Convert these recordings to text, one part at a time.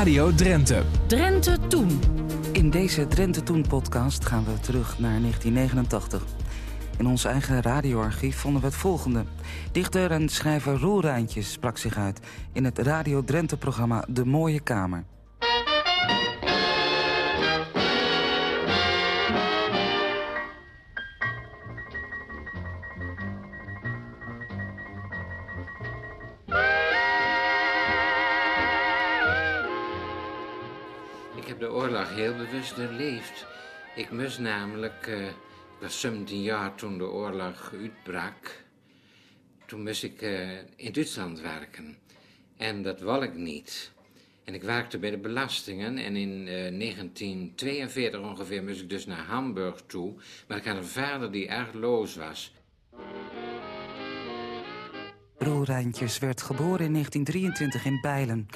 Radio Drenthe. Drenthe Toen. In deze Drenthe Toen podcast gaan we terug naar 1989. In ons eigen radioarchief vonden we het volgende. Dichter en schrijver Roel Rijntjes sprak zich uit... in het Radio Drenthe-programma De Mooie Kamer. De oorlog heel bewust doorleefd. Ik moest namelijk, eh, ik was 17 jaar toen de oorlog uitbrak. Toen moest ik eh, in Duitsland werken. En dat wou ik niet. En ik werkte bij de belastingen en in eh, 1942 ongeveer moest ik dus naar Hamburg toe. Maar ik had een vader die erg loos was. Roel Rijntjes werd geboren in 1923 in Bijlen.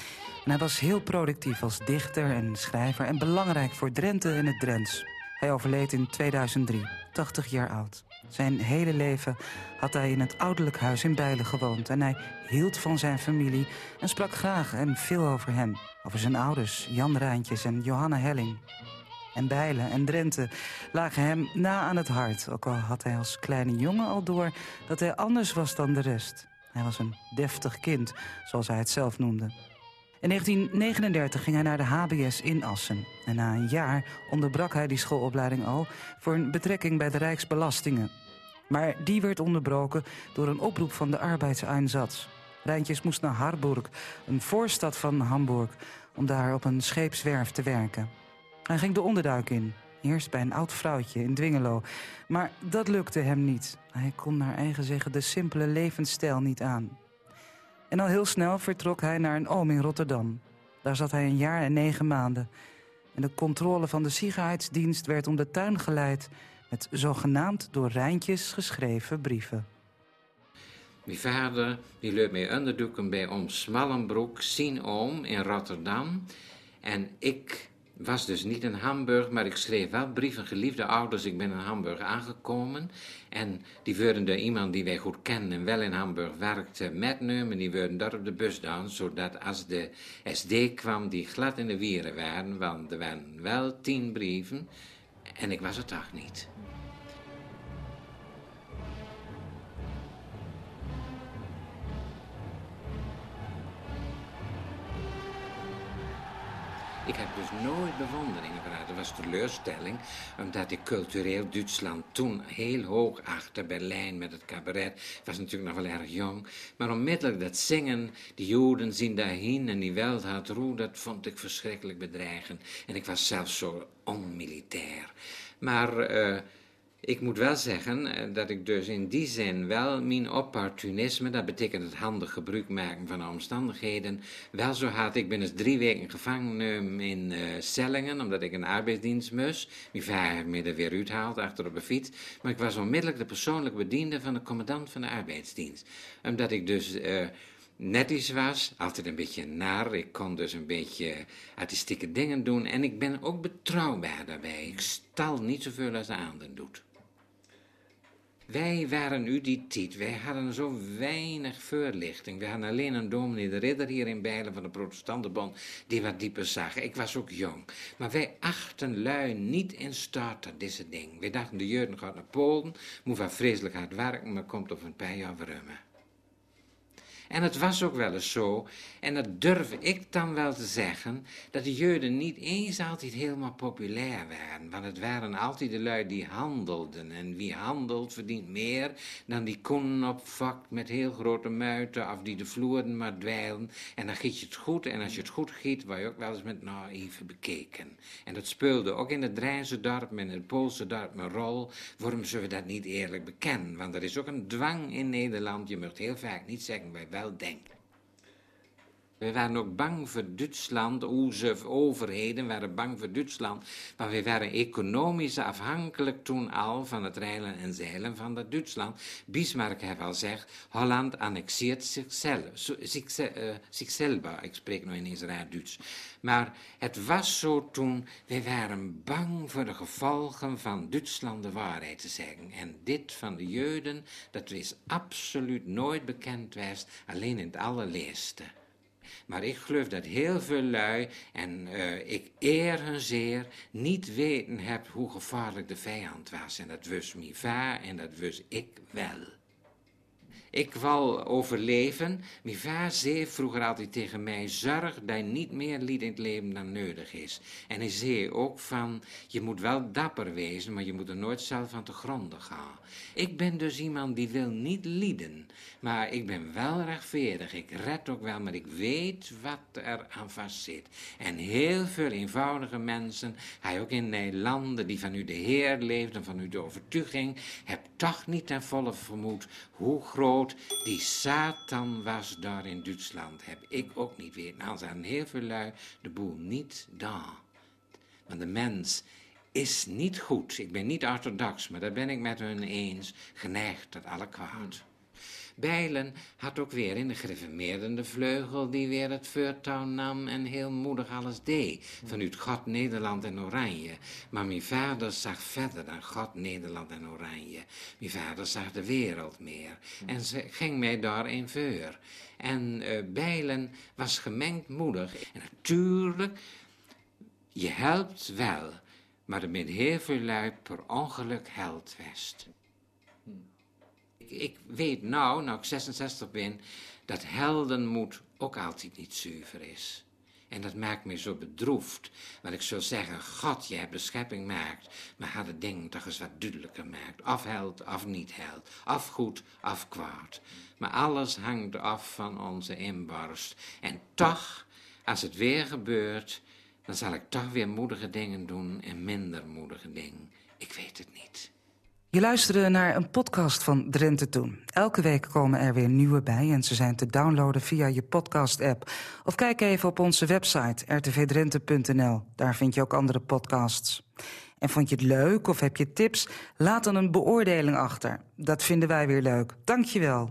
En hij was heel productief als dichter en schrijver... en belangrijk voor Drenthe en het Drents. Hij overleed in 2003, 80 jaar oud. Zijn hele leven had hij in het ouderlijk huis in Bijlen gewoond... en hij hield van zijn familie en sprak graag en veel over hen. Over zijn ouders, Jan Rijntjes en Johanna Helling. En Bijlen en Drenthe lagen hem na aan het hart... ook al had hij als kleine jongen al door dat hij anders was dan de rest... Hij was een deftig kind, zoals hij het zelf noemde. In 1939 ging hij naar de HBS in Assen. En na een jaar onderbrak hij die schoolopleiding al... voor een betrekking bij de Rijksbelastingen. Maar die werd onderbroken door een oproep van de arbeidseinsatz. Rijntjes moest naar Harburg, een voorstad van Hamburg... om daar op een scheepswerf te werken. Hij ging de onderduik in, Eerst bij een oud vrouwtje in Dwingelo. Maar dat lukte hem niet. Hij kon naar eigen zeggen de simpele levensstijl niet aan. En al heel snel vertrok hij naar een oom in Rotterdam. Daar zat hij een jaar en negen maanden. En de controle van de Sicherheidsdienst werd om de tuin geleid... met zogenaamd door Rijntjes geschreven brieven. Mijn vader die leurt mij onderdoeken bij oom Smallenbroek, zien oom in Rotterdam. En ik was dus niet in Hamburg, maar ik schreef wel brieven, geliefde ouders, ik ben in Hamburg aangekomen. En die werden door iemand die wij goed kennen en wel in Hamburg werkte metnemen, die werden daar op de bus dan, zodat als de SD kwam, die glad in de wieren waren, want er waren wel tien brieven en ik was het toch niet. Ik heb dus nooit bewondering gehad. Dat was teleurstelling, omdat ik cultureel Duitsland toen heel hoog achter Berlijn met het cabaret. Ik was natuurlijk nog wel erg jong. Maar onmiddellijk dat zingen, die Joden zien daarheen en die Welthaat Roe, dat vond ik verschrikkelijk bedreigend. En ik was zelfs zo onmilitair. Maar... Uh, ik moet wel zeggen dat ik dus in die zin wel mijn opportunisme, dat betekent het handig gebruik maken van de omstandigheden, wel zo had. Ik ben eens drie weken gevangen in uh, Sellingen, omdat ik een arbeidsdienst moest. Mijn vader er weer uitgehaald, achter op een fiets. Maar ik was onmiddellijk de persoonlijke bediende van de commandant van de arbeidsdienst. Omdat ik dus... Uh, netjes was, altijd een beetje naar. Ik kon dus een beetje artistieke dingen doen. En ik ben ook betrouwbaar daarbij. Ik stal niet zoveel als de ander doet. Wij waren nu die tijd, wij hadden zo weinig voorlichting. We hadden alleen een dominee de ridder hier in Bijlen van de protestantenbond die wat dieper zag. Ik was ook jong. Maar wij achten lui niet in staat deze ding. Wij dachten de jeugd gaat naar Polen, moet van vreselijk hard werken, maar komt op een paar jaar. En het was ook wel eens zo, en dat durf ik dan wel te zeggen, dat de Joden niet eens altijd helemaal populair waren. Want het waren altijd de lui die handelden. En wie handelt verdient meer dan die koenen opvakt met heel grote muiten of die de vloeren maar dweilen. En dan giet je het goed, en als je het goed giet, word je ook wel eens met naïeve bekeken. En dat speelde ook in het Drijnse dorp en in het Poolse dorp een rol. Waarom zullen we dat niet eerlijk bekennen? Want er is ook een dwang in Nederland. Je moet heel vaak niet zeggen wij wel wild thing. We waren ook bang voor Duitsland, onze overheden waren bang voor Duitsland, maar we waren economisch afhankelijk toen al van het reilen en zeilen van dat Duitsland. Bismarck heeft al gezegd, Holland annexeert zichzelf, zichzelf, uh, ik spreek nu ineens raar Duits. Maar het was zo toen, we waren bang voor de gevolgen van Duitsland de waarheid te zeggen. En dit van de Joden, dat is absoluut nooit bekend was, alleen in het allerleerste. Maar ik geloof dat heel veel lui, en uh, ik eer hun zeer, niet weten heb hoe gevaarlijk de vijand was. En dat wist mijn va en dat wist ik wel. Ik wil overleven. Mijn vader zei vroeger altijd tegen mij: zorg dat je niet meer lied in het leven dan nodig is. En hij zei ook van: je moet wel dapper wezen, maar je moet er nooit zelf aan te gronden gaan. Ik ben dus iemand die wil niet lieden, maar ik ben wel rechtvaardig. Ik red ook wel, maar ik weet wat er aan vast zit. En heel veel eenvoudige mensen, hij ook in Nederland, die van u de Heer leefden, van u de overtuiging, heb toch niet ten volle vermoed hoe groot die Satan was daar in Duitsland, heb ik ook niet weten. Nou, zijn heel veel lui de boel niet daar. Want de mens is niet goed. Ik ben niet orthodox, maar daar ben ik met hun eens, geneigd tot alle kwaad. Bijlen had ook weer in de gereformeerde vleugel die weer het voortouw nam en heel moedig alles deed. Vanuit God, Nederland en Oranje. Maar mijn vader zag verder dan God, Nederland en Oranje. Mijn vader zag de wereld meer. En ze ging mij daarin voor. En uh, Bijlen was gemengd moedig. En natuurlijk, je helpt wel. Maar er bent heel veel lui per ongeluk held west ik weet nou, nou ik 66 ben, dat heldenmoed ook altijd niet zuiver is. En dat maakt me zo bedroefd. Want ik zou zeggen, God, je hebt de schepping gemaakt, maar had het ding toch eens wat duidelijker maakt. Of held, of niet held. Of goed, of kwaad. Maar alles hangt af van onze inborst. En toch, als het weer gebeurt, dan zal ik toch weer moedige dingen doen en minder moedige dingen. Ik weet het niet. Je luisterde naar een podcast van Drenthe Toen. Elke week komen er weer nieuwe bij en ze zijn te downloaden via je podcast-app. Of kijk even op onze website rtvdrenthe.nl. Daar vind je ook andere podcasts. En vond je het leuk of heb je tips? Laat dan een beoordeling achter. Dat vinden wij weer leuk. Dank je wel.